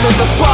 что-то спал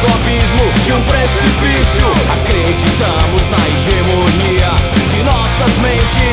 do abismo de um precipício. Acreditamos na hegemonia de nossas mentes.